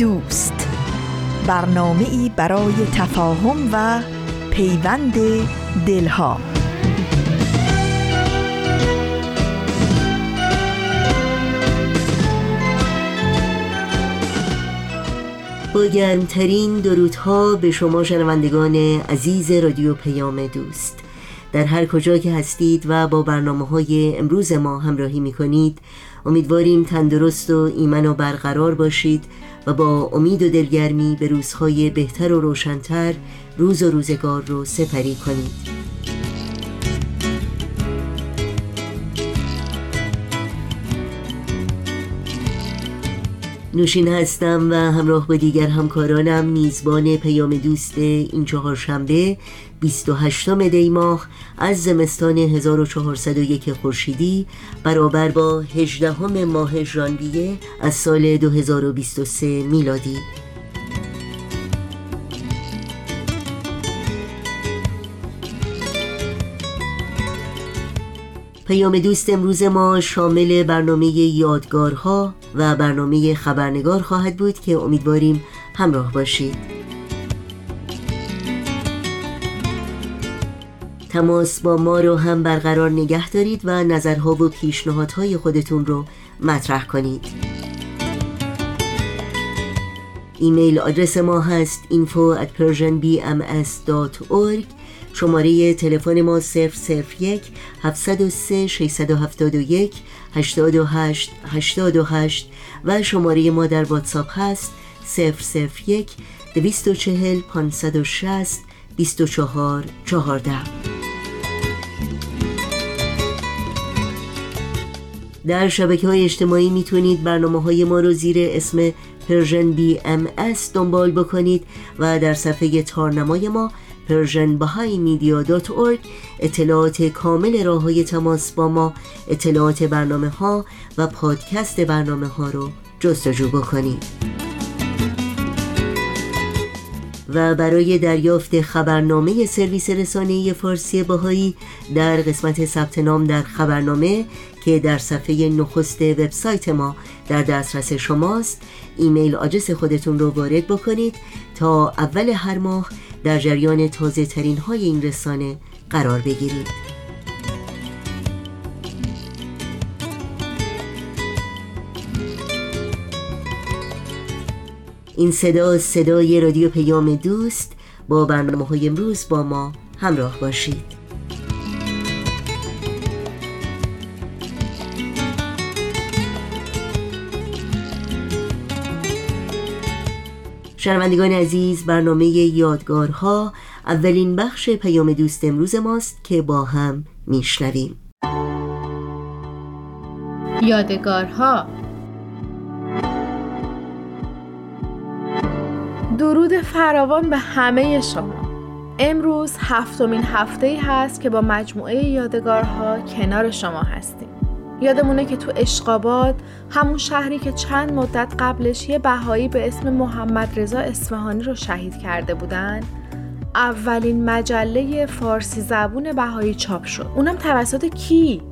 دوست. برنامه ای برای تفاهم و پیوند دلها. با گرمترین درودها به شما شنوندگان عزیز رادیو پیام دوست. در هر کجا که هستید و با برنامه های امروز ما همراهی می کنید امیدواریم تندرست و ایمن و برقرار باشید. و با امید و دلگرمی به روزهای بهتر و روشنتر روز و روزگار رو سپری کنید. نوشین هستم و همراه با دیگر همکارانم میزبان پیام دوست این چهارشنبه 28 دی ماه از زمستان 1401 خورشیدی برابر با 18 ماه ژانویه از سال 2023 میلادی. پیام دوست امروز ما شامل برنامه یادگارها و برنامه خبرنگار خواهد بود که امیدواریم همراه باشید. تماس با ما رو هم برقرار نگه دارید و نظرها و پیشنهادهای خودتون رو مطرح کنید. ایمیل آدرس ما هست info at persianbms.org شماره تلفن ما 001 703 671 828 828 و شماره ما در واتساپ هست 001 240 560 24 14 در شبکه های اجتماعی می‌تونید برنامه های ما رو زیر اسم پرژن بی ام اس دنبال بکنید و در صفحه تارنمای ما پرژن اطلاعات کامل راه های تماس با ما اطلاعات برنامه ها و پادکست برنامه ها رو جستجو بکنید. و برای دریافت خبرنامه سرویس رسانه فارسی باهایی در قسمت ثبت نام در خبرنامه که در صفحه نخست وبسایت ما در دسترس شماست ایمیل آدرس خودتون رو وارد بکنید تا اول هر ماه در جریان تازه ترین های این رسانه قرار بگیرید. این صدا صدای رادیو پیام دوست با برنامه های امروز با ما همراه باشید. شنوندگان عزیز برنامه یادگارها اولین بخش پیام دوست امروز ماست که با هم میشنویم. یادگارها درود فراوان به همه شما. امروز هفتمین هفته ای هست که با مجموعه یادگارها کنار شما هستیم. یادمونه که تو اشقاباد همون شهری که چند مدت قبلش یه بهایی به اسم محمد رضا اصفهانی رو شهید کرده بودن اولین مجله فارسی زبون بهایی چاپ شد. اونم توسط کی؟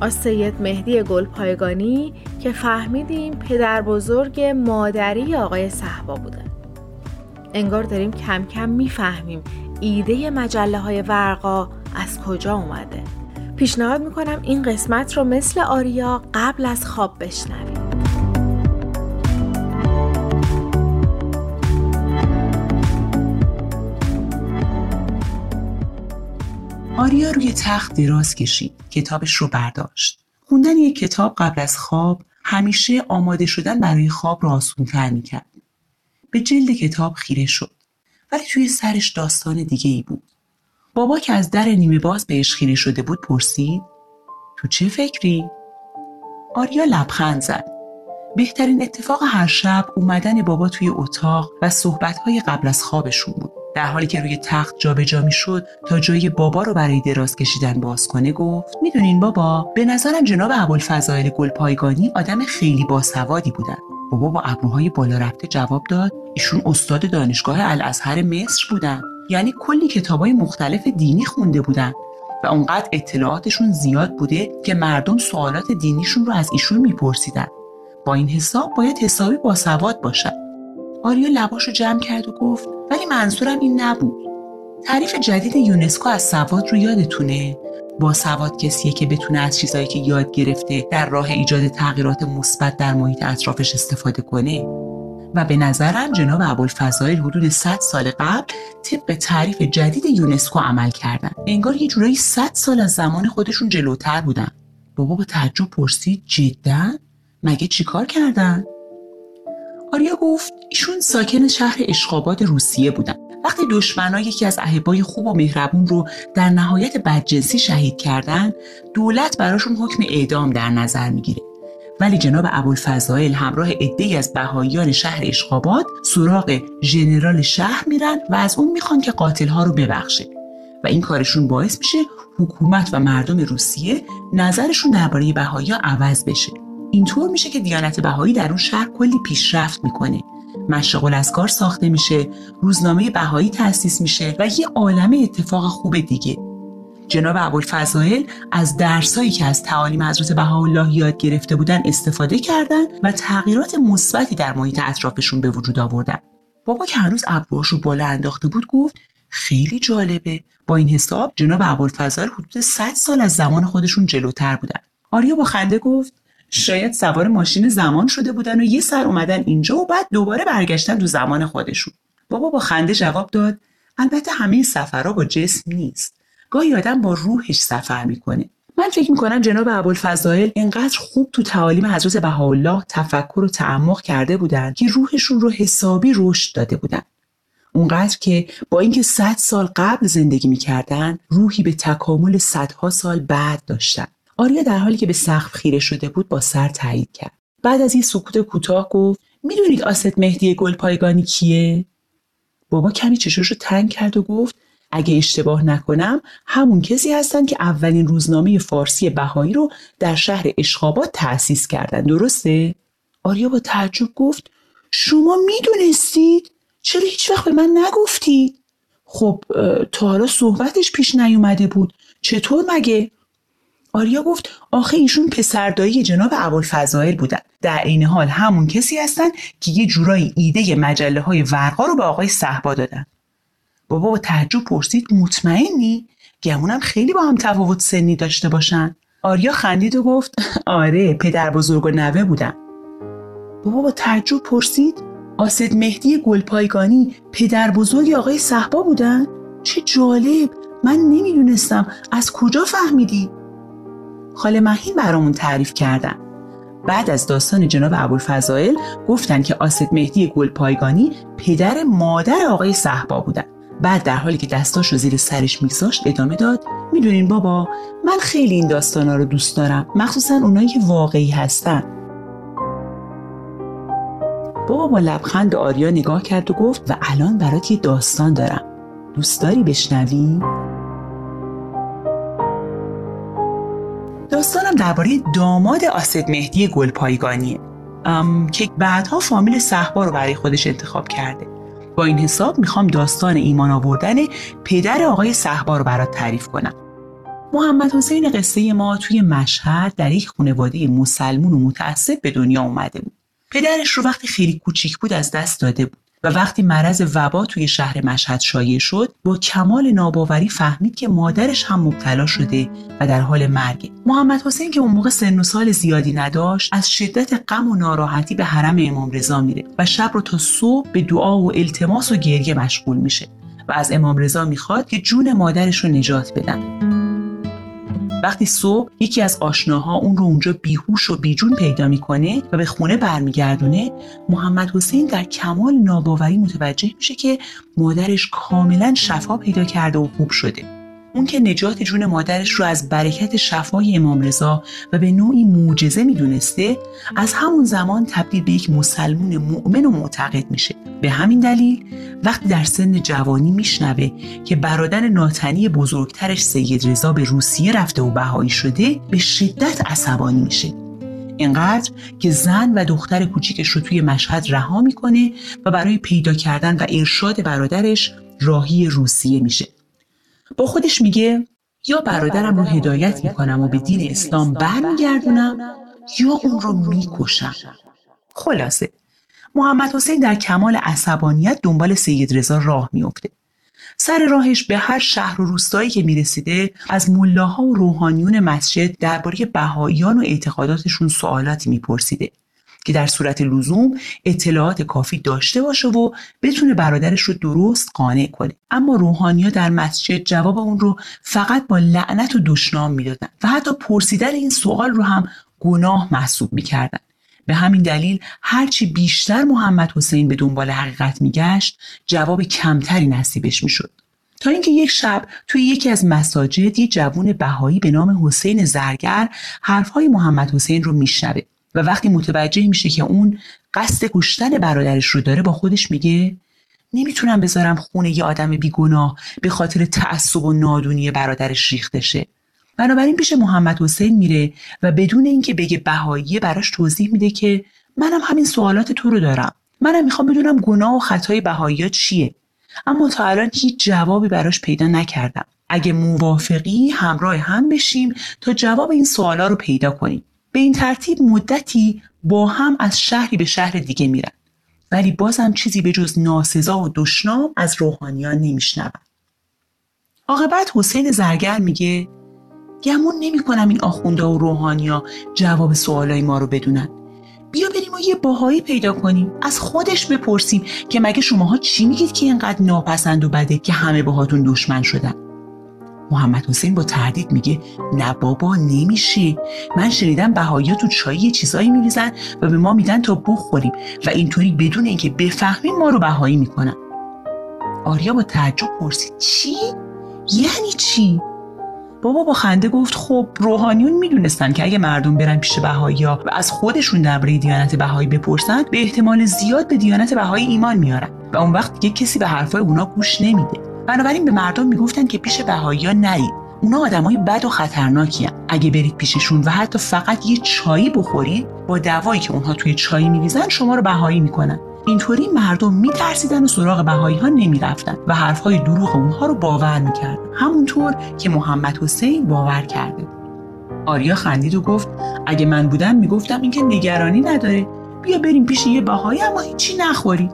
آسید مهدی گلپایگانی که فهمیدیم پدر بزرگ مادری آقای صحبا بودن انگار داریم کم کم می‌فهمیم ایده مجله های ورقا از کجا اومده. پیشنهاد می‌کنم این قسمت رو مثل آریا قبل از خواب بشنویم آریا روی تخت دراز کشید کتابش رو برداشت. خوندن یک کتاب قبل از خواب همیشه آماده شدن برای خواب را آسونتر می‌کرد. به جلد کتاب خیره شد. ولی توی سرش داستان دیگه ای بود. بابا که از در نیمه باز بهش خیره شده بود پرسید تو چه فکری؟ آریا لبخند زد. بهترین اتفاق هر شب اومدن بابا توی اتاق و صحبتهای قبل از خوابشون بود. در حالی که روی تخت جابجا می‌شد تا جای بابا رو برای دراز کشیدن باز کنه گفت می‌دونین بابا به نظرم جناب ابوالفضائل گلپایگانی آدم خیلی باسوادی بودن. بابا با ابروهای بالا رفته جواب داد. ایشون استاد دانشگاه الازهر مصر بودن. یعنی کلی کتابای مختلف دینی خونده بودن. و اونقدر اطلاعاتشون زیاد بوده که مردم سوالات دینیشون رو از ایشون میپرسیدن. با این حساب باید حسابی باسواد باشد آریا لباشو جمع کرد و گفت ولی منظورم این نبود. تعریف جدید یونسکو از سواد رو یادتونه؟ با سواد کسیه که بتونه از چیزایی که یاد گرفته در راه ایجاد تغییرات مثبت در محیط اطرافش استفاده کنه. و به نظرم جناب ابوالفضائل حدود 100 سال قبل طبق تعریف جدید یونسکو عمل کردن. انگار یه جورایی 100 سال از زمان خودشون جلوتر بودن. بابا با تعجب پرسید جدا؟ مگه چیکار کردن؟ آریا گفت ایشون ساکن شهر اشقاباد روسیه بودن. وقتی دشمنا یکی از احبای خوب و مهربون رو در نهایت بدجنسی شهید کردن دولت براشون حکم اعدام در نظر می‌گیره. ولی جناب ابوالفضائل همراه عدهای از بهاییان شهر اشقاباد سراغ ژنرال شهر میرن و از اون می‌خوان که قاتلها رو ببخشه. و این کارشون باعث میشه حکومت و مردم روسیه نظرشون درباره بهاییان عوض بشه. اینطور میشه که دیانت بهایی در اون شهر کلی پیشرفت می‌کنه. مشرق الاسکار ساخته میشه روزنامه بهایی تأسیس میشه و یه عالمه اتفاق خوب دیگه. جناب ابوالفضائل از درسایی که از تعالیم حضرت بهاءالله یاد گرفته بودن استفاده کردن و تغییرات مثبتی در محیط اطرافشون به وجود آوردن. بابا که هنوز ابروهاش رو بالا انداخته بود گفت خیلی جالبه. با این حساب جناب ابوالفضائل حدود 100 سال از زمان خودشون جلوتر بودن. آریا با خنده گفت شاید سوار ماشین زمان شده بودن و یه سر اومدن اینجا و بعد دوباره برگشتن تو زمان خودشون. بابا با خنده جواب داد البته همه سفرها با جسم نیست. گاهی آدم با روحش سفر می‌کنه. من فکر می‌کنم جناب ابوالفضائل اینقدر خوب تو تعالیم حضرت بهاءالله تفکر و تعمق کرده بودن که روحشون رو حسابی رشد داده بودن. اونقدر که با اینکه صد سال قبل زندگی می‌کردن روحی به تکامل صدها سال بعد داشتن. آریا در حالی که به سقف خیره شده بود با سر تایید کرد بعد از این سکوت کوتاه گفت می‌دونید آست مهدی گلپایگانی کیه بابا کمی چشاش رو تنگ کرد و گفت اگه اشتباه نکنم همون کسی هستن که اولین روزنامه فارسی بهایی رو در شهر اشخابات تأسیس کردن درسته؟ آریا با تعجب گفت شما می‌دونستید؟ چرا هیچ وقت به من نگفتید؟ خب تا حالا صحبتش پیش نیومده بود چطور مگه؟ آریا گفت آخه ایشون پسردایی جناب ابوالفضائل بودن. در عین حال همون کسی هستن که یه جورایی ایده مجله های ورقا رو به آقای صحبا دادن. بابا با تعجب پرسید مطمئنی؟ گمونم خیلی با هم تفاوت سنی داشته باشن. آریا خندید و گفت آره پدر بزرگ و نوه بودن. بابا با تعجب پرسید آسد مهدی گلپایگانی پدر بزرگ آقای صحبا بودن؟ چه جالب! من نمی‌دونستم. از کجا فهمیدی؟ خاله مهین برامون تعریف کردن. بعد از داستان جناب ابوالفضائل گفتن که آسد مهدی گلپایگانی پدر مادر آقای صحبا بودن. بعد در حالی که دستاش رو زیر سرش میگذاشت ادامه داد می‌دونین بابا من خیلی این داستانا رو دوست دارم. مخصوصا اونایی که واقعی هستن. بابا با لبخند آریا نگاه کرد و گفت و الان برات یه داستان دارم. دوست داری بشنوی؟ درباره داماد آسد مهدی گلپایگانیه که بعدها فامیل صحبا رو برای خودش انتخاب کرده. با این حساب می‌خوام داستان ایمان آوردن پدر آقای صحبا رو برات تعریف کنم. محمد حسین قصه ما توی مشهد در یک خانواده مسلمون و متعصب به دنیا اومده بود. پدرش رو وقتی خیلی کوچیک بود از دست داده بود. و وقتی مرض وبا توی شهر مشهد شایع شد با کمال ناباوری فهمید که مادرش هم مبتلا شده و در حال مرگ محمد حسین که اون موقع سن و سال زیادی نداشت از شدت غم و ناراحتی به حرم امام رضا میره و شب رو تا صبح به دعا و التماس و گریه مشغول میشه و از امام رضا می‌خواد که جون مادرش رو نجات بدن. وقتی صبح یکی از آشناها اون رو اونجا بیهوش و بیجون پیدا می‌کنه و به خونه برمیگردونه محمد حسین در کمال ناباوری متوجه میشه که مادرش کاملا شفا پیدا کرده و خوب شده. اون که نجات جون مادرش رو از برکت شفای امام رضا و به نوعی معجزه می‌دونسته از همون زمان تبدیل به یک مسلمون مؤمن و معتقد میشه. به همین دلیل وقتی در سن جوانی میشنوه که برادر ناتنی بزرگترش سید رضا به روسیه رفته و بهایی شده به شدت عصبانی میشه. اینقدر که زن و دختر کوچیکش رو توی مشهد رها می‌کنه و برای پیدا کردن و ارشاد برادرش راهی روسیه میشه. با خودش میگه یا برادرم رو هدایت می‌کنم و به دین اسلام برمیگردونم یا اون رو می‌کشم. خلاصه محمد حسین در کمال عصبانیت دنبال سید رضا راه میافته. سر راهش به هر شهر و روستایی که می‌رسیده از ملاها و روحانیون مسجد درباره بهاییان و اعتقاداتشون سوالاتی میپرسیده. که در صورت لزوم اطلاعات کافی داشته باشه و بتونه برادرش رو درست قانع کنه. اما روحانیا در مسجد جواب اون رو فقط با لعنت و دشنام می‌دادن و حتی پرسیدن این سوال رو هم گناه محسوب می‌کردن. به همین دلیل هرچی بیشتر محمد حسین به دنبال حقیقت میگشت جواب کمتری نصیبش می‌شد. تا اینکه یک شب توی یکی از مساجد یه جوون بهایی به نام حسین زرگر حرفهای محمد حسین رو میشنوه. و وقتی متوجه میشه که اون قصد کشتن برادرش رو داره با خودش میگه نمی‌تونم بذارم خونه یه آدم بیگناه به خاطر تعصب و نادونی برادرش ریخته شه. بنابراین پیش محمد حسین میره و بدون اینکه بگه بهایی براش توضیح میده که منم همین سوالات تو رو دارم. منم می‌خوام بدونم گناه و خطای بهایی چیه. اما تا الان هیچ جوابی براش پیدا نکردم. اگه موافقی همراه هم بشیم تا جواب این سوالا رو پیدا کنیم. به این ترتیب مدتی با هم از شهری به شهر دیگه میرن. ولی بازم چیزی به جز ناسزا و دشنام از روحانیان نمیشنون. عاقبت حسین زرگر میگه گمون نمی‌کنم این آخونده و روحانیا جواب سوالای ما رو بدونن. بیا بریم و یه باهایی پیدا کنیم. از خودش بپرسیم که مگه شماها چی میگید که اینقدر ناپسند و بده که همه باهاتون دشمن شدن. محمد حسین با تردید میگه نه بابا نمیشه. من شنیدم بهایی تو چای چیزایی میریزن و به ما میدن تا بخوریم و اینطوری بدون اینکه بفهمیم ما رو بهایی می‌کنن. آریا با تعجب پرسید چی؟ یعنی چی؟ بابا با خنده گفت خب روحانیون می‌دونستن که اگه مردم برن پیش بهایی و از خودشون درباره دیانت بهایی بپرسن به احتمال زیاد به دیانت بهایی ایمان میارن و اون وقت دیگه کسی به حرفای اونا گوش نمیده. بنابراین به مردم می‌گفتن که پیش بهایی ها نرید اونا آدمای بد و خطرناکی هم. اگه برید پیششون و حتی فقط یه چایی بخورید با دوایی که اونها توی چایی میریزن شما رو بهایی می‌کنن. اینطوری مردم میترسیدن و سراغ بهایی ها نمی‌رفتن و حرفهای دروغ اونها رو باور می‌کردن. همونطور که محمد حسین باور کرده. آریا خندید و گفت اگه من بودم می‌گفتم اینکه نگرانی نداره. بیا بریم پیش یه بهایی اما هیچی نخوری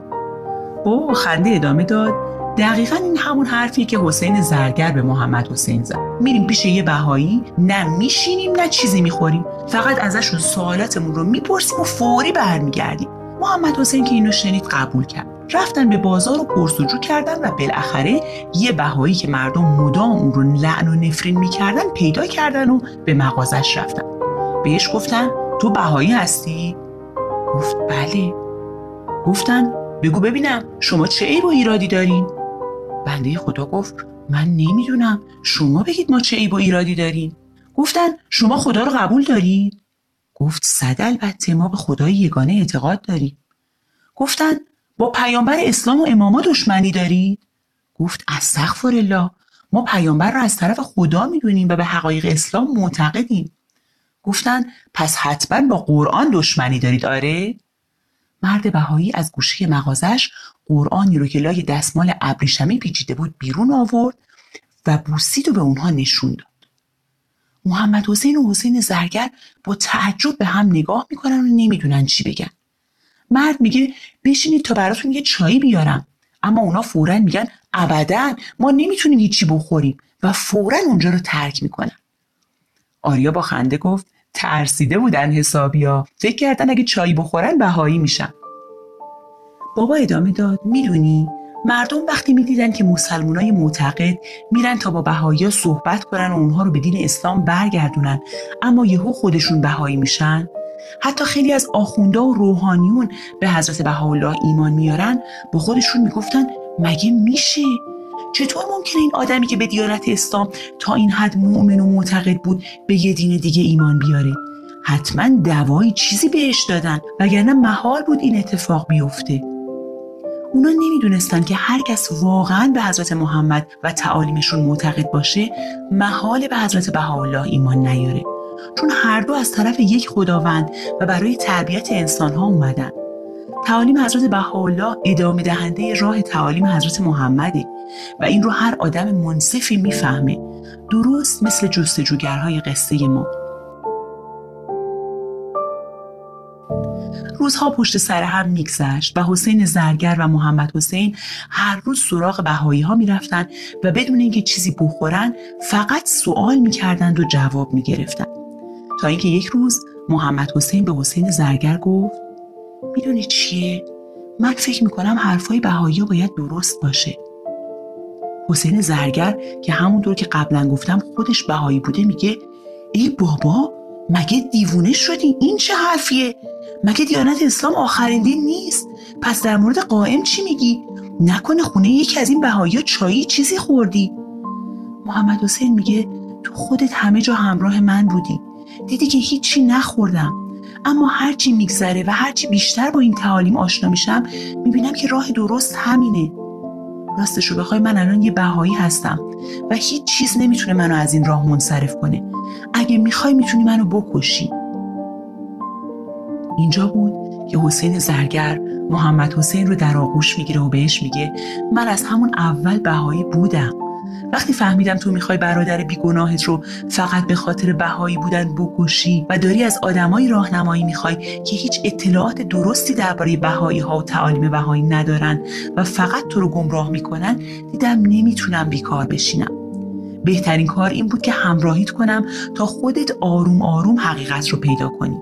بابا خنده ادامه داد. دقیقا این همون حرفی که حسین زرگر به محمد حسین زد. میریم پیش یه بهایی. نه میشینیم نه چیزی می‌خوریم. فقط ازشون سوالاتمون رو می‌پرسیم و فوری برمیگردیم. محمد حسین که اینو شنید قبول کرد. رفتن به بازار و پرسجو کردن و بالاخره یه بهایی که مردم مدام اون رو لعن و نفرین می‌کردن پیدا کردن و به مغازش رفتن. بهش گفتن تو بهایی هستی؟ گفت بله. گفتن بگو ببینم شما چه عیب و ایرادی دارین؟ بنده خدا گفت من نمی‌دونم. شما بگید ما چه عیب و ایرادی داریم. گفتن شما خدا رو قبول دارید؟ گفت صد البته ما به خدای یگانه اعتقاد داریم. گفتن با پیامبر اسلام و اماما دشمنی دارید؟ گفت استغفر الله ما پیامبر را از طرف خدا می‌دونیم و به حقایق اسلام معتقدیم. گفتن پس حتما با قرآن دشمنی دارید آره؟ مرد بهایی از گوشه مغازش قرآنی رو که لای دستمال ابریشمی پیچیده بود بیرون آورد و بوسید و به اونها نشون داد. محمد حسین و حسین زرگر با تعجب به هم نگاه می‌کنن و نمی‌دونن چی بگن. مرد میگه بشینید تا براتون یه چایی بیارم. اما اونا فورا میگن ابدا ما نمی‌تونیم هیچی بخوریم و فورا اونجا رو ترک می‌کنن. آریا با خنده گفت ترسیده بودن حسابیا. فکر کردن اگه چایی بخورن بهایی میشن. بابا ادامه داد. می‌دونی؟ مردم وقتی می‌دیدن که مسلمانای معتقد میرن تا با بهایی صحبت کنن و اونها رو به دین اسلام برگردونن اما یهو خودشون بهایی میشن؟ حتی خیلی از آخوندا و روحانیون به حضرت بهاءالله ایمان میارن با خودشون می‌گفتن مگه میشه؟ چطور ممکنه این آدمی که به دیانت اسلام تا این حد مؤمن و معتقد بود به یه دین دیگه ایمان بیاره؟ حتما دوایی چیزی بهش دادن وگرنه محال بود این اتفاق بیفته. اونا نمی‌دونستن که هر کس واقعا به حضرت محمد و تعالیمشون معتقد باشه محال به حضرت بهاءالله ایمان نیاره. چون هر دو از طرف یک خداوند و برای تربیت انسان ها اومدن. تعالیم حضرت بهاءالله ادامه دهنده راه تعالیم حضرت محمده و این رو هر آدم منصفی می‌فهمه. درست مثل جستجوگرهای قصه ما. روزها پشت سر هم میگذشت و حسین زرگر و محمد حسین هر روز سراغ بهایی ها می‌رفتن و بدون اینکه چیزی بخورن فقط سوال می‌کردند و جواب می‌گرفتند. تا اینکه یک روز محمد حسین به حسین زرگر گفت می‌دونی چیه؟ من فکر می‌کنم حرفای بهایی باید درست باشه. حسین زرگر که همونطور که قبلا گفتم خودش بهایی بوده میگه ای بابا مگه دیوونه شدی؟ این چه حرفیه؟ مگه دیانت اسلام آخرین دین نیست؟ پس در مورد قائم چی میگی؟ نکنه خونه یکی از این بهایی چایی چیزی خوردی. محمد حسین میگه تو خودت همه جا همراه من بودی. دیدی که هیچی نخوردم. اما هرچی میگذره و هرچی بیشتر با این تعالیم آشنا میشم می‌بینم که راه درست همینه. راستشو بخوای من الان یه بهایی هستم و هیچ چیز نمی‌تونه منو از این راه منصرف کنه. اگه می‌خوای می‌تونی منو بکشی. اینجا بود که حسین زرگر محمد حسین رو در آغوش می‌گیره و بهش میگه من از همون اول بهایی بودم. وقتی فهمیدم تو می‌خوای برادر بیگناهت رو فقط به خاطر بهایی بودن بکشی و داری از آدمایی راهنمایی می‌خوای که هیچ اطلاعات درستی درباره بهایی ها و تعالیم بهایی ندارن و فقط تو رو گمراه می‌کنن دیدم نمی‌تونم بیکار بشینم. بهترین کار این بود که همراهیت کنم تا خودت آروم آروم حقیقت رو پیدا کنی.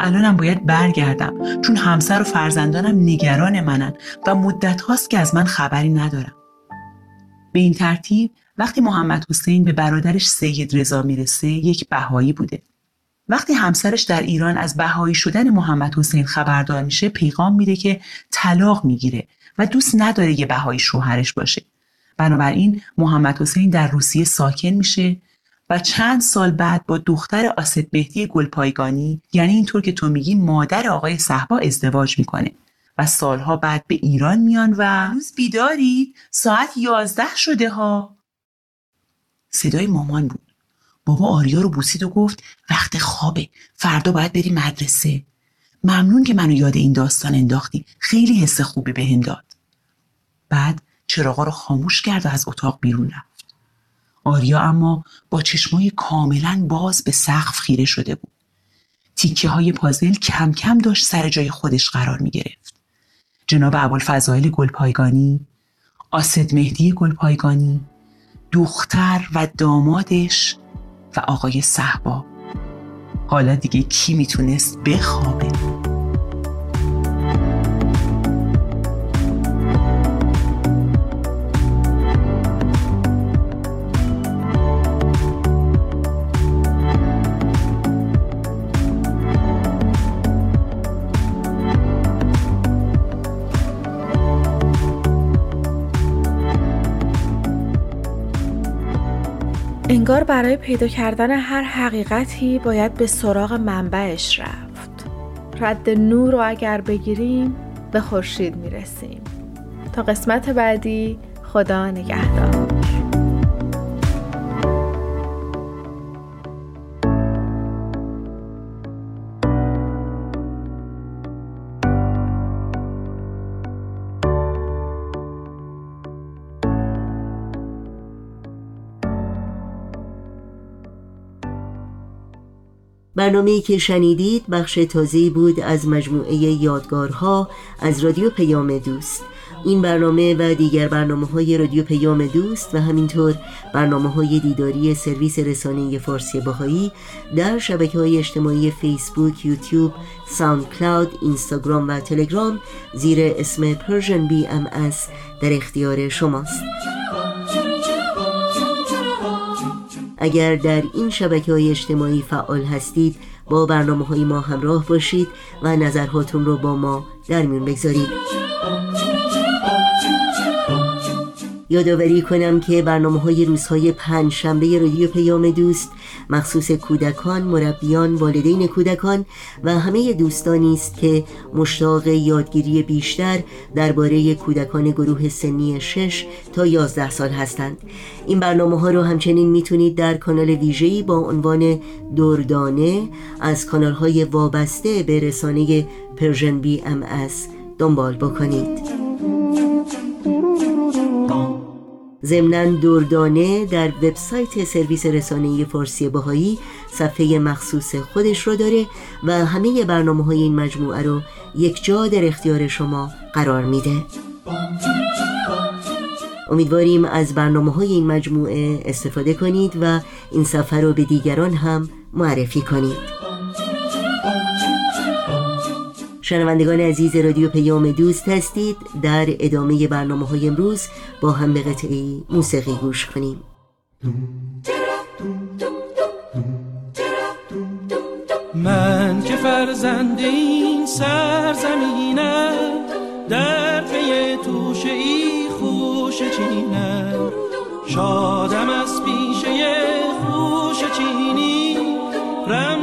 الانم باید برگردم چون همسر و فرزندانم نگران منن و مدت هاست که از من خبری ندارم. به این ترتیب وقتی محمد حسین به برادرش سید رضا می‌رسه یک بهایی بوده. وقتی همسرش در ایران از بهایی شدن محمد حسین خبردار میشه پیغام میده که طلاق می‌گیره و دوست نداره یه بهایی شوهرش باشه. بنابراین محمد حسین در روسیه ساکن میشه و چند سال بعد با دختر آسد بهتی گلپایگانی یعنی اینطور که تو میگی مادر آقای صحبا ازدواج می‌کنه. و سالها بعد به ایران میان و روز بیدارید. ساعت یازده شده ها. صدای مامان بود. بابا آریا رو بوسید و گفت وقت خوابه. فردا باید بری مدرسه. ممنون که منو یاد این داستان انداختی خیلی حس خوبی به داد. بعد چراغا رو خاموش کرد و از اتاق بیرون رفت. آریا اما با چشمای کاملا باز به سقف خیره شده بود. تیکه های پازل کم کم داشت سر جای خودش قرار می گرفت. جناب ابوالفضائل گلپایگانی آسد مهدی گلپایگانی دختر و دامادش و آقای صحبا حالا دیگه کی می‌تونست بخوابه؟ انگار برای پیدا کردن هر حقیقتی باید به سراغ منبعش رفت. رد نور رو اگر بگیریم به خورشید می‌رسیم. تا قسمت بعدی خدا نگهدار. برنامه که شنیدید بخش تازه بود از مجموعه یادگارها از رادیو پیام دوست. این برنامه و دیگر برنامه های رادیو پیام دوست و همینطور برنامه های دیداری سرویس رسانه فارسی باهایی در شبکه های اجتماعی فیسبوک، یوتیوب، ساوند کلاود، اینستاگرام و تلگرام زیر اسم بی ام در اختیار شماست. اگر در این شبکه های اجتماعی فعال هستید با برنامه های ما همراه باشید و نظرهاتون رو با ما در میون بگذارید. یادآوری کنم که برنامه های روزهای پنج شنبه رادیو پیام دوست مخصوص کودکان، مربیان، والدین کودکان و همه دوستانی است که مشتاق یادگیری بیشتر درباره کودکان گروه سنی 6 تا 11 سال هستند. این برنامه ها رو همچنین می‌تونید در کانال ویژه‌ای با عنوان دردانه از کانال های وابسته به رسانه Persian BMS دنبال بکنید. ضمنا دردانه در وبسایت سرویس رسانه فارسی بهایی صفحه مخصوص خودش رو داره و همه برنامه های این مجموعه رو یک جا در اختیار شما قرار میده. امیدواریم از برنامه های این مجموعه استفاده کنید و این سفر رو به دیگران هم معرفی کنید. شنوندگان عزیز رادیو پیام دوست هستید. در ادامه برنامه های امروز با هم به قطعی موسیقی گوش کنیم. من که فرزند این سرزمینم در پی توشه ای خوش چینم. شادم از پیشه خوش چینی رمز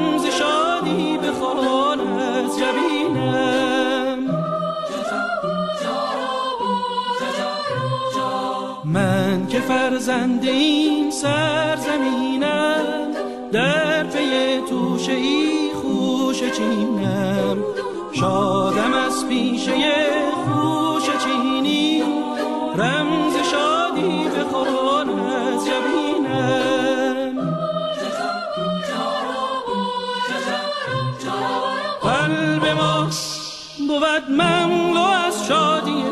فرزند این سرزمینم در پی توشه ای خوش چینم. شادم از پیشه خوش چینی رمز شادی بخوان از جبینم قلب ما بود مملو از شادی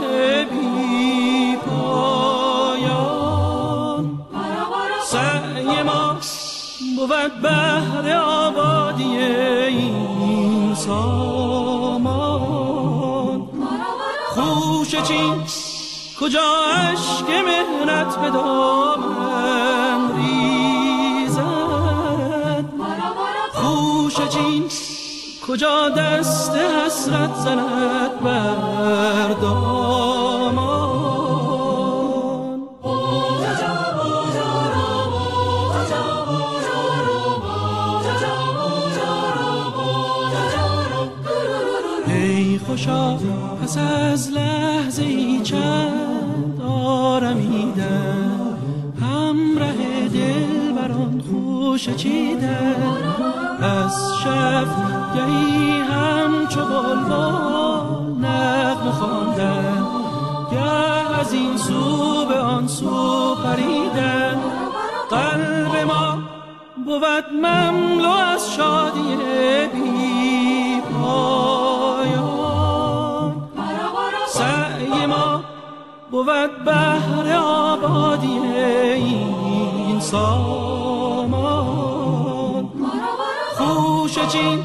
بود بهر آبادی این سامان خوش چین کجا عشق مهنت به دامن ریزد؟ خوش چین کجا دست حسرت زند بر خوشا پس از لحظه ای چند آرمیدن همراه دل بران خوش چیدن از شب گهی همچو بلبل نغمه خواندن گه از این سو به آن سو پریدن قلب ما بود مملو از شادی بی بود بهر آبادی این سامان. خوش چین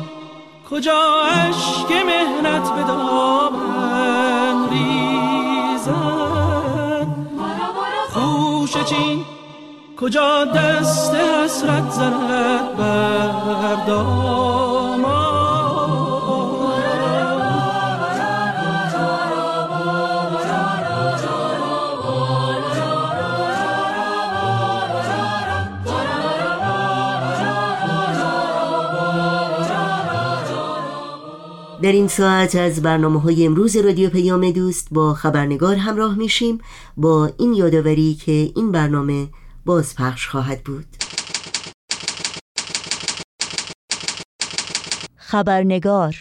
کجا عشق مهنت به دامن ریزد؟ خوش چین کجا دست حسرت زند بر در این ساعت از برنامه های امروز رادیو پیام دوست با خبرنگار همراه میشیم با این یادآوری که این برنامه بازپخش خواهد بود. خبرنگار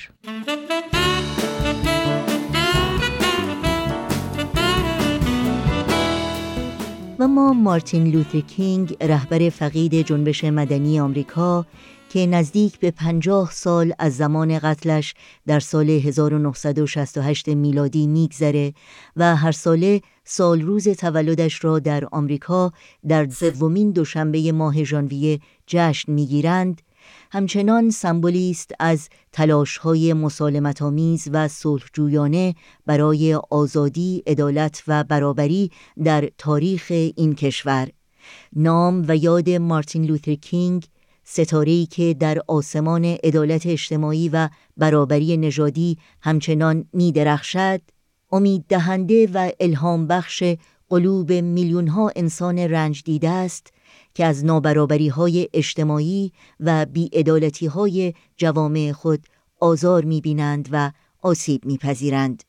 و ما مارتین لوتر کینگ رهبر فقید جنبش مدنی آمریکا که نزدیک به پنجاه سال از زمان قتلش در سال 1968 میلادی میگذره و هر ساله سال روز تولدش را در آمریکا در سومین دوشنبه ماه ژانویه جشن می‌گیرند همچنان سمبولی است از تلاش‌های مسالمت‌آمیز و صلحجویانه برای آزادی، عدالت و برابری در تاریخ این کشور. نام و یاد مارتین لوتر کینگ ستاره‌ای که در آسمان عدالت اجتماعی و برابری نژادی همچنان می درخشد، امید دهنده و الهام بخش قلوب میلیون ها انسان رنج دیده است که از نابرابری های اجتماعی و بیعدالتی های جوامع خود آزار می‌بینند و آسیب میپذیرند.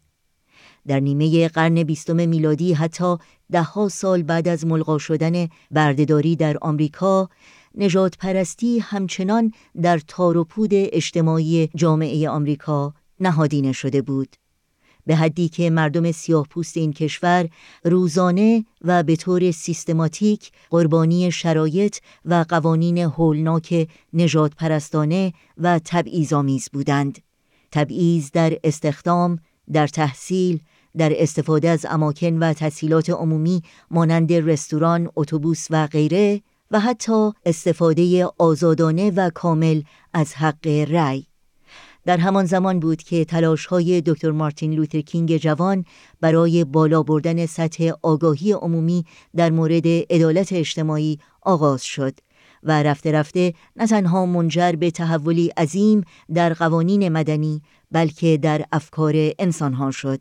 در نیمه قرن بیستم میلادی حتی دهها سال بعد از ملغا شدن بردهداری در آمریکا نجات پرستی همچنان در تار و پود اجتماعی جامعه آمریکا نهادینه شده بود. به حدی که مردم سیاه پوست این کشور روزانه و به طور سیستماتیک قربانی شرایط و قوانین هولناک نجات پرستانه و تبعیض‌آمیز بودند. تبعیض در استخدام، در تحصیل، در استفاده از اماکن و تسهیلات عمومی مانند رستوران، اتوبوس و غیره و حتی استفاده آزادانه و کامل از حق رأی. در همان زمان بود که تلاش های دکتر مارتین لوتر کینگ جوان برای بالا بردن سطح آگاهی عمومی در مورد عدالت اجتماعی آغاز شد و رفته رفته نه تنها منجر به تحولی عظیم در قوانین مدنی بلکه در افکار انسانها شد.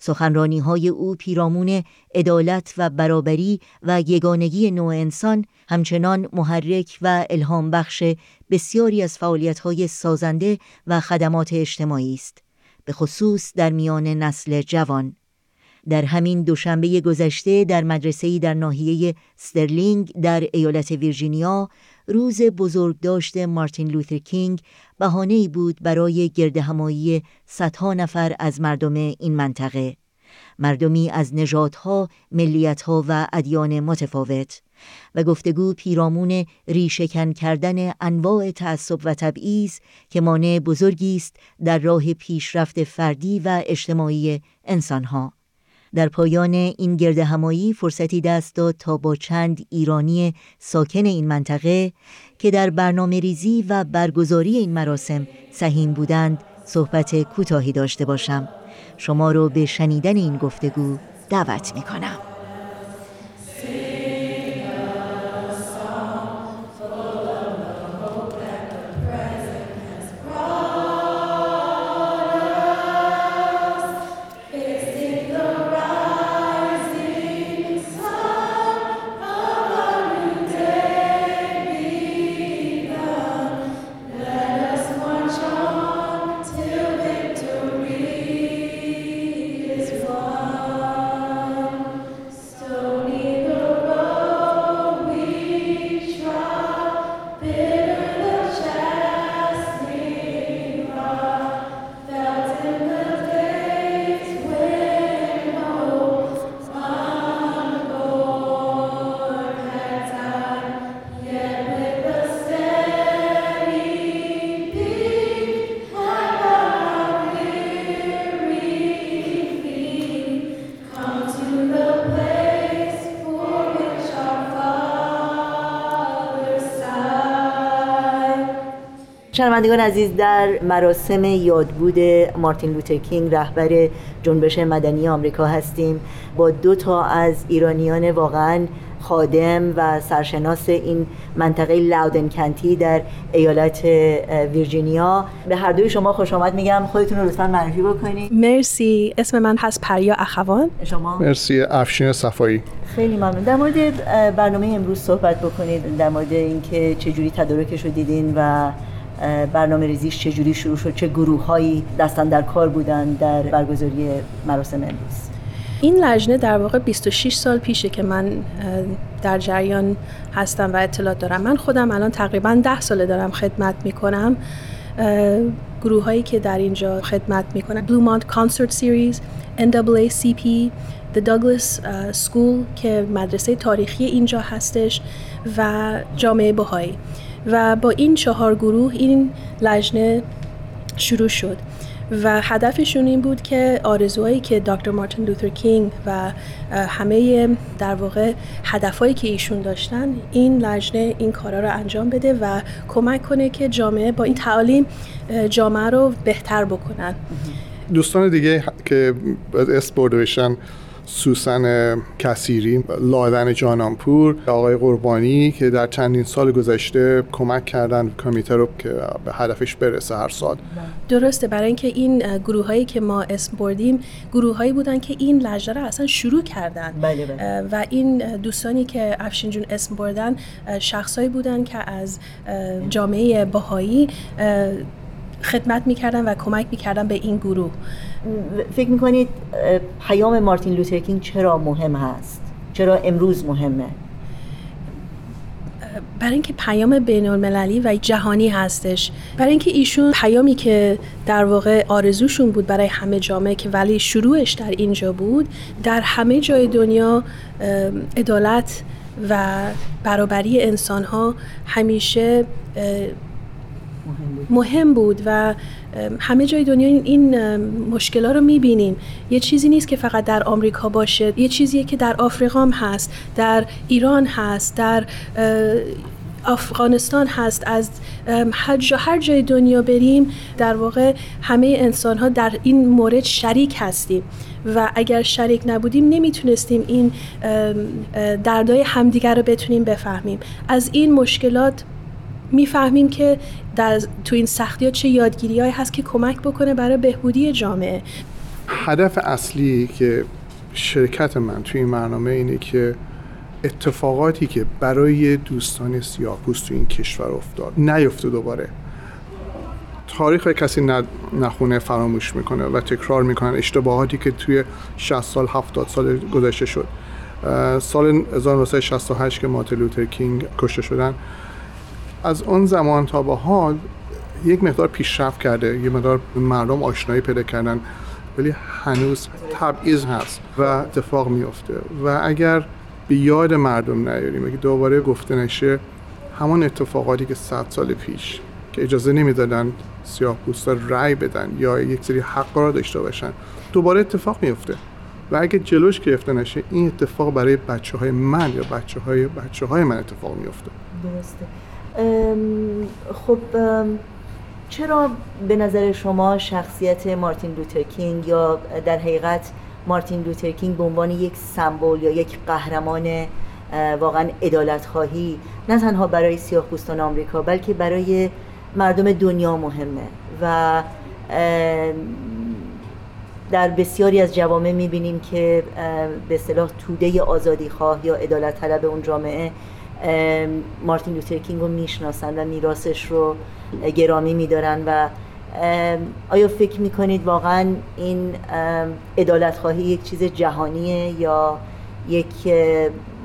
سخنرانی های او پیرامون عدالت و برابری و یگانگی نوع انسان همچنان محرک و الهام بخش بسیاری از فعالیت های سازنده و خدمات اجتماعی است به خصوص در میان نسل جوان. در همین دوشنبه گذشته در مدرسه‌ای در ناحیه سترلینگ در ایالت ویرجینیا روز بزرگداشت مارتین لوتر کینگ بهانه‌ای بود برای گردهمایی صدها نفر از مردم این منطقه. مردمی از نژادها، ملیتها و ادیان متفاوت و گفتگو پیرامون ریشهکن کردن انواع تعصب و تبعیض که مانع بزرگی است در راه پیشرفت فردی و اجتماعی انسانها. در پایان این گرد همایی فرصتی دست داد تا با چند ایرانی ساکن این منطقه که در برنامه ریزی و برگزاری این مراسم سهیم بودند صحبت کوتاهی داشته باشم. شما رو به شنیدن این گفتگو دعوت می کنم شنوندگان عزیز در مراسم یادبود مارتین لوتر کینگ رهبر جنبش مدنی آمریکا هستیم. با دو تا از ایرانیان واقعا خادم و سرشناس این منطقه لاودن کنتی در ایالت ویرجینیا. به هر دوی شما خوش آمد میگم. خودتون رو لطفا معرفی بکنید مرسی. اسم من هست پریا اخوان. شما؟ مرسی. افشین صفایی. خیلی ممنون. در مورد برنامه امروز صحبت بکنید. در مورد اینکه چجوری تدارکش رو دیدین و برنامه ریزیش چجوری شروع شد چه گروه هایی دستن در کار بودن در برگزاری مراسم امروز؟ این لجنه در واقع 26 سال پیشه که من در جریان هستم و اطلاعات دارم. من خودم الان تقریبا 10 ساله دارم خدمت می‌کنم. گروه هایی که در اینجا خدمت می‌کنن Blue Mont Concert Series NAACP The Douglas School که مدرسه تاریخی اینجا هستش و جامعه بهایی. و با این چهار گروه این لجنه شروع شد و هدفشون این بود که آرزوهایی که دکتر مارتین لوتر کینگ و همه در واقع هدفهایی که ایشون داشتن این لجنه این کارا رو انجام بده و کمک کنه که جامعه با این تعالیم جامعه رو بهتر بکنن. دوستان دیگه که از اس برده بشن سوسن کسیری لادن جانانپور آقای قربانی که در چندین سال گذشته کمک کردن کمیته رو که به هدفش برسه هر سال. درسته برای اینکه این گروه هایی که ما اسم بردیم گروه هایی بودن که این لجنه رو اصلا شروع کردن. بله بله. و این دوستانی که افشین جون اسم بردن شخصایی بودن که از جامعه باهایی خدمت می‌کردن و کمک می‌کردن به این گروه فکر می‌کنید پیام مارتین لوترکینگ چرا مهم هست؟ چرا امروز مهمه؟ برای اینکه پیام بین المللی و جهانی هستش برای اینکه ایشون پیامی که در واقع آرزوشون بود برای همه جامعه که ولی شروعش در اینجا بود در همه جای دنیا عدالت و برابری انسان ها همیشه مهم بود و همه جای دنیا این مشکلات رو می‌بینیم. یه چیزی نیست که فقط در آمریکا باشه. یه چیزیه که در آفریقا هست در ایران هست در افغانستان هست. از هر, جا هر جای دنیا بریم در واقع همه انسان ها در این مورد شریک هستیم. و اگر شریک نبودیم نمی‌تونستیم این دردای همدیگر رو بتونیم بفهمیم. از این مشکلات می‌فهمیم که در تو این سختی ها چه یادگیری هست که کمک بکنه برای بهبودی جامعه. هدف اصلی که شرکت من توی این برنامه اینه که اتفاقاتی که برای دوستان سیاه‌پوست تو این کشور افتاد نیفته دوباره. تاریخ کسی نخونه فراموش می‌کنه و تکرار می‌کنن اشتباهاتی که توی 60 سال 70 سال گذشته شد. سال 1968 که مارتین کینگ کشته شدن از اون زمان تا به حال یک مقدار پیشرفت کرده یه مقدار مردم آشنایی پیدا کردن ولی هنوز تبعیض هست و اتفاق میفته و اگر به یاد مردم نیاریم اگه دوباره گفته نشه همون اتفاقاتی که صد سال پیش که اجازه نمی‌دادن سیاه پوستا رأی بدن یا یک سری حق را داشته باشن دوباره اتفاق میفته و اگه جلوش گرفته نشه این اتفاق برای بچه های من یا بچه های بچه های من اتفاق میفته درسته. خب چرا به نظر شما شخصیت مارتین لوترکینگ یا در حقیقت مارتین لوترکینگ به عنوان یک سمبل یا یک قهرمان واقعا عدالت خواهی نه تنها برای سیاهان آمریکا بلکه برای مردم دنیا مهمه و در بسیاری از جوامع می‌بینیم که به اصطلاح توده آزادی خواه یا ادالت طلب اون جامعه مارتین لوتر کینگ رو می‌شناسن و میراثش رو گرامی میدارن و آیا فکر می‌کنید واقعا این ادالت خواهی یک چیز جهانیه یا یک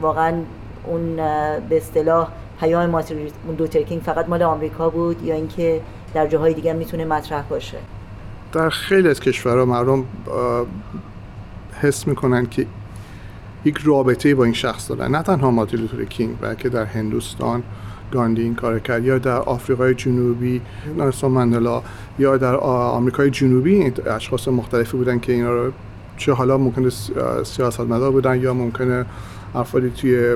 واقعا اون به اصطلاح پیام مارتین لوتر فقط مال آمریکا بود یا اینکه در جاهای دیگه می‌تونه مطرح باشه؟ در خیلی از کشورها مردم حس می‌کنن که یک رابطه با این شخص دارن. نه تنها مارتین لوتر کینگ بلکه در هندوستان گاندی این کار کرد یا در آفریقای جنوبی نلسون مندلا یا در آمریکای جنوبی اشخاص مختلفی بودن که اینا رو چه حالا ممکنه سیاستمدار بودن یا ممکنه افرادی توی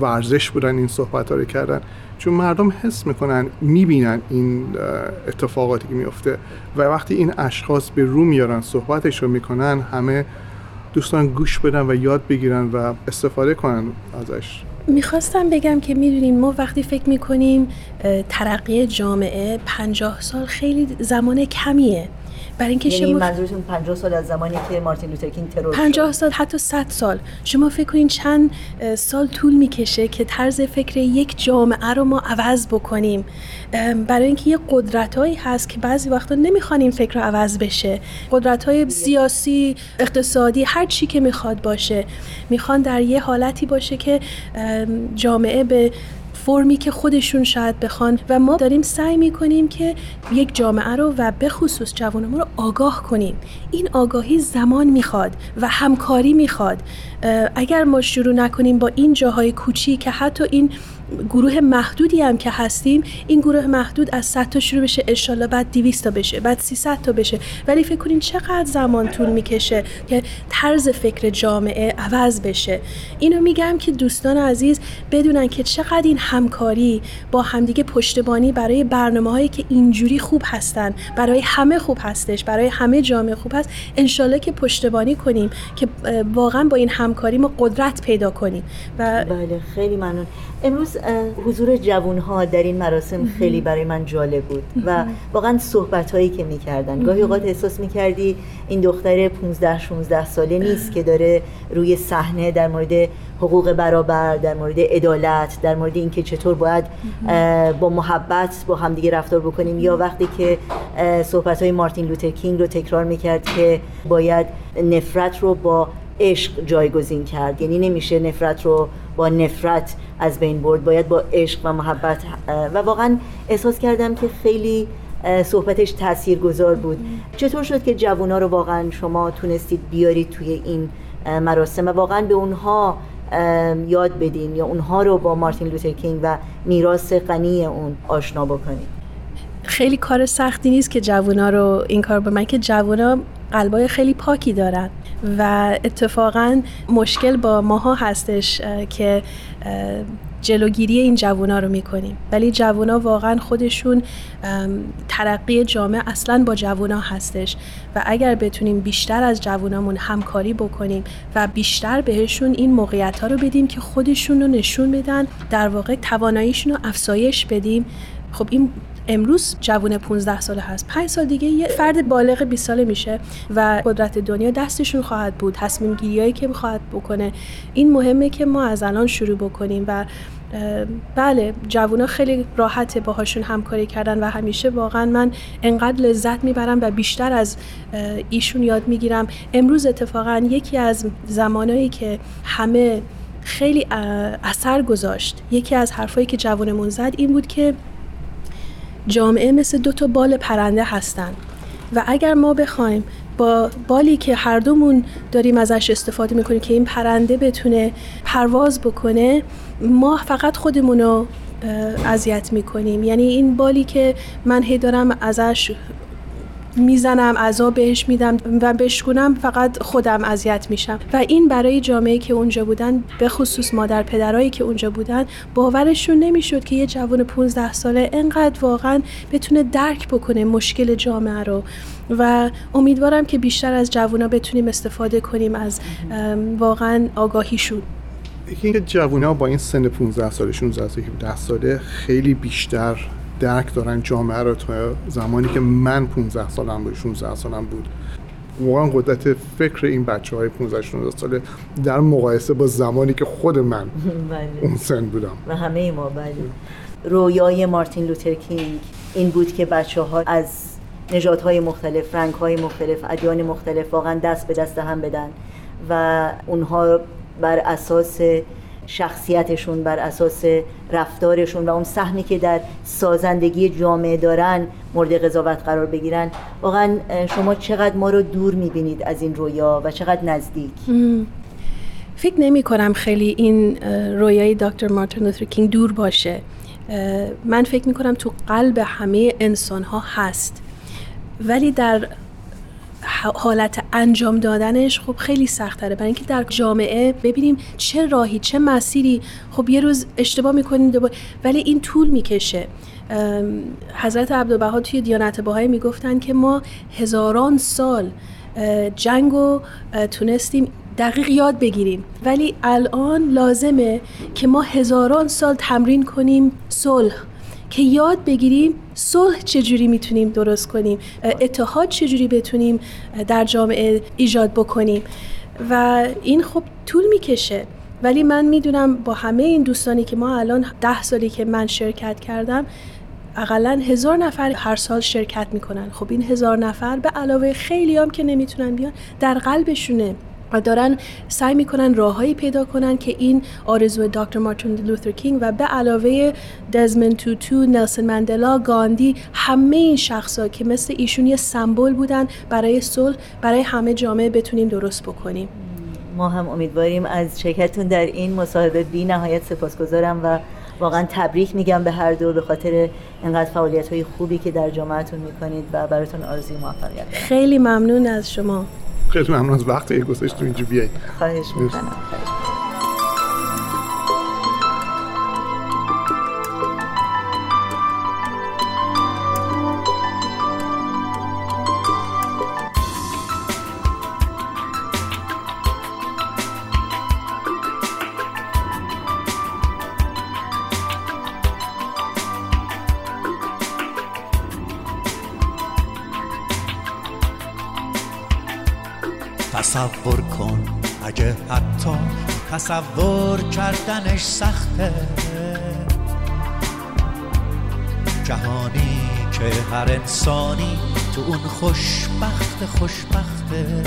ورزش بودن این صحبت ها رو کردن. چون مردم حس می‌کنن می‌بینن این اتفاقاتی که میفته و وقتی این اشخاص به رو میارن صحبتش رو می‌کنن همه دوستان گوش بدن و یاد بگیرن و استفاده کنن ازش. می‌خواستم بگم که می‌دونیم ما وقتی فکر می‌کنیم ترقی جامعه پنجاه سال خیلی زمان کمیه. برای اینکه یعنی شما منظورتون 50 سال از زمانی که مارتین لوتر کینگ ترور 50 سال حتی 100 سال. شما فکر کنین چند سال طول می‌کشه که طرز فکر یک جامعه رو ما عوض بکنیم. برای اینکه یه قدرتایی هست که بعضی وقتا نمی‌خوان این فکر رو عوض بشه. قدرت های سیاسی اقتصادی هر چی که می‌خواد باشه. می‌خوان در یه حالتی باشه که جامعه به فرمی که خودشون شاید بخوان و ما داریم سعی می‌کنیم که یک جامعه رو و به خصوص جوان ما رو آگاه کنیم. این آگاهی زمان می‌خواد و همکاری می‌خواد. اگر ما شروع نکنیم با این جاهای کوچی که حتی این گروه محدودی هم که هستیم این گروه محدود از 100 تا شروع بشه انشالله بعد 200 تا بشه بعد 300 تا بشه. ولی فکر کنین چقدر زمان طول می‌کشه که طرز فکر جامعه عوض بشه. اینو میگم که دوستان عزیز بدونن که چقدر این همکاری با همدیگه پشتبانی برای برنامه هایی که اینجوری خوب هستن برای همه خوب هستش برای همه جامعه خوب هست انشالله که پشتبانی کنیم که واقعا با این همکاری ما قدرت پیدا کنیم. و بله خیلی ممنون. امروز حضور جوون ها در این مراسم خیلی برای من جالب بود و واقعا صحبت هایی که می‌کردن. گاهی اوقات احساس می‌کردی این دختر 15 16 ساله نیست که داره روی صحنه در مورد حقوق برابر در مورد عدالت در مورد اینکه چطور باید با محبت با همدیگه رفتار بکنیم. یا وقتی که صحبت های مارتین لوتر کینگ رو تکرار می‌کرد که باید نفرت رو با عشق جایگزین کرد. یعنی نمیشه نفرت رو با نفرت از بین برد. باید با عشق و محبت و واقعا احساس کردم که خیلی صحبتش تأثیر گذار بود. چطور شد که جوونا رو واقعا شما تونستید بیارید توی این مراسم و واقعا به اونها یاد بدین یا اونها رو با مارتین لوتر کینگ و میراث غنی اون آشنا بکنید؟ خیلی کار سختی نیست که جوونا رو این کار به من که جوونا قلبای خیلی پاکی دارن. و اتفاقا مشکل با ماها هستش که جلوگیری این جوونا رو می‌کنیم. ولی جوونا واقعا خودشون ترقی جامعه اصلا با جوونا هستش. و اگر بتونیم بیشتر از جوونامون همکاری بکنیم و بیشتر بهشون این موقعیت ها رو بدیم که خودشون رو نشون بدن در واقع تواناییشون رو افزایش بدیم خب این امروز جوون 15 ساله هست. 5 سال دیگه یه فرد بالغ 20 ساله میشه و قدرت دنیا دستشون خواهد بود. تصمیم گیریایی که خواهد بکنه. این مهمه که ما از الان شروع بکنیم و بله جوونا خیلی راحته باهاشون همکاری کردن و همیشه واقعا من انقدر لذت می‌برم و بیشتر از ایشون یاد می‌گیرم. امروز اتفاقا یکی از زمانایی که همه خیلی اثر گذاشت یکی از حرفایی که جوانمون زد این بود که جامعه مثل دو تا بال پرنده هستن. و اگر ما بخوایم با بالی که هر دومون داریم ازش استفاده می‌کنیم که این پرنده بتونه پرواز بکنه ما فقط خودمون رو اذیت می‌کنیم. یعنی این بالی که من هی دارم ازش می‌زنم عذاب بهش میدم و بشکنم فقط خودم اذیت میشم. و این برای جامعه که اونجا بودن به خصوص مادر پدرایی که اونجا بودن باورشون نمی‌شد که یه جوان 15 ساله انقدر واقعا بتونه درک بکنه مشکل جامعه رو. و امیدوارم که بیشتر از جوونا بتونیم استفاده کنیم از واقعا آگاهیشون. اینکه جوونا با این سن 15 ساله 16 ساله 17 ساله خیلی بیشتر درک دارن جامعه رو تا زمانی که من 15 سالم بود 16 سالم بود. واقعا قدرت فکر این بچه های 15 16 ساله در مقایسه با زمانی که خود من بله. اون سن بودم. و همه ما بله. رویای مارتین لوتر کینگ این بود که بچه ها از نژادهای مختلف های مختلف ادیان مختلف واقعا دست به دست هم بدن و اونها بر اساس شخصیتشون بر اساس رفتارشون و اون سهمی که در سازندگی جامعه دارن مورد قضاوت قرار بگیرن. واقعا شما چقدر ما رو دور می‌بینید از این رویا و چقدر نزدیک؟ فکر نمی کنم خیلی این رویای دکتر مارتین لوتر کینگ دور باشه. من فکر می کنم تو قلب همه انسان ها هست. ولی در حالت انجام دادنش خب خیلی سختره. برای اینکه در جامعه ببینیم چه راهی چه مسیری. خب یه روز اشتباه می‌کنیم ولی این طول می‌کشه. حضرت عبدالبها توی دیانت باهایی می‌گفتن که ما هزاران سال جنگ رو تونستیم دقیق یاد بگیریم. ولی الان لازمه که ما هزاران سال تمرین کنیم صلح. که یاد بگیریم صلح چجوری می‌تونیم درست کنیم اتحاد چجوری بتونیم در جامعه ایجاد بکنیم. و این خب طول می‌کشه. ولی من می‌دونم با همه این دوستانی که ما الان ده سالی که من شرکت کردم اقلا هزار نفر هر سال شرکت می‌کنن. خب این هزار نفر به علاوه خیلی هم که نمی‌تونن بیان در قلبشونه. و دارن سعی می‌کنن راههایی پیدا کنن که این آرزو دکتر مارتین لوتر کینگ و به علاوه دزمن توتو، نلسون مندلا، گاندی همه این شخصا که مثل ایشون یه سمبل بودن برای صلح برای همه جامعه بتونیم درست بکنیم. ما هم امیدواریم از شرکتتون در این مصاحبه بی نهایت سپاسگزارم و واقعا تبریک میگم به هر دو به خاطر انقدر فعالیت های خوبی که در جامعتون می‌کنید و براتون آرزوی موفقیت. خیلی ممنون از شما. خیلی ممنون از وقتی گذاشتیم اینجا بیایید خواهش می‌کنم. تصور کردنش سخته. جهانی که هر انسانی تو اون خوشبخت خوشبخته.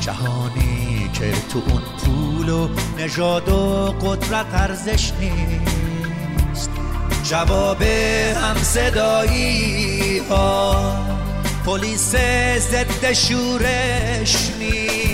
جهانی که تو اون پول و نژاد و قدرت ارزش نیست. جواب هم صدایی ها. پلیس ضد شورش نیست.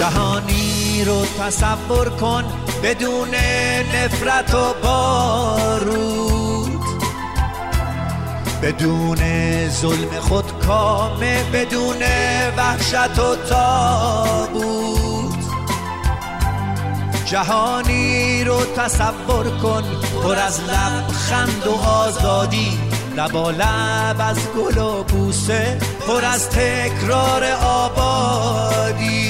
جهانی رو تصور کن بدون نفرت و بارود. بدون ظلم خود کامه بدون وحشت و تابود جهانی رو تصور کن پر از لبخند و آزادی. لبا لب از گل و بوسه پر از تکرار آبادی.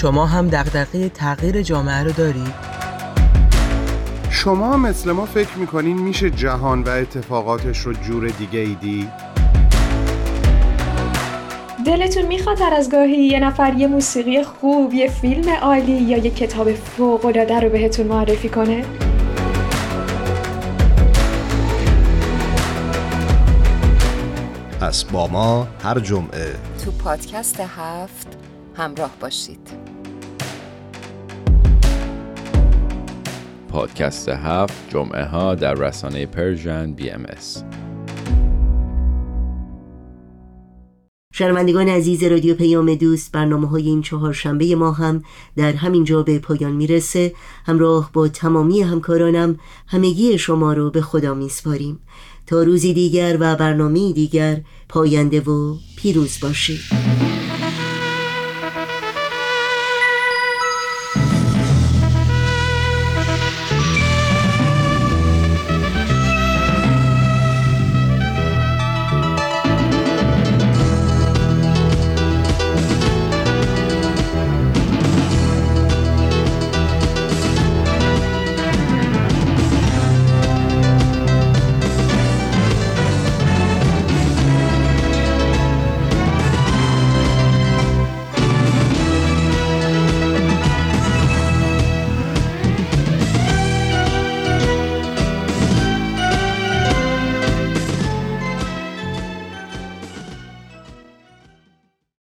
شما هم دغدغه تغییر جامعه رو دارید؟ شما مثل ما فکر می‌کنین میشه جهان و اتفاقاتش رو جور دیگه ایدی؟ دلتون می‌خواد هر از گاهی یه نفر یه موسیقی خوب، یه فیلم عالی یا یه کتاب فوق‌العاده رو بهتون معرفی کنه؟ پس با ما هر جمعه تو پادکست هفت همراه باشید پادکست هفت جمعه ها در رسانه Persian BMS شنوندگان عزیز رادیو پیام دوست برنامه های این چهار شنبه ما هم در همین جا به پایان می‌رسه. همراه با تمامی همکارانم همگی شما رو به خدا میسپاریم. تا روزی دیگر و برنامه دیگر پاینده و پیروز باشید.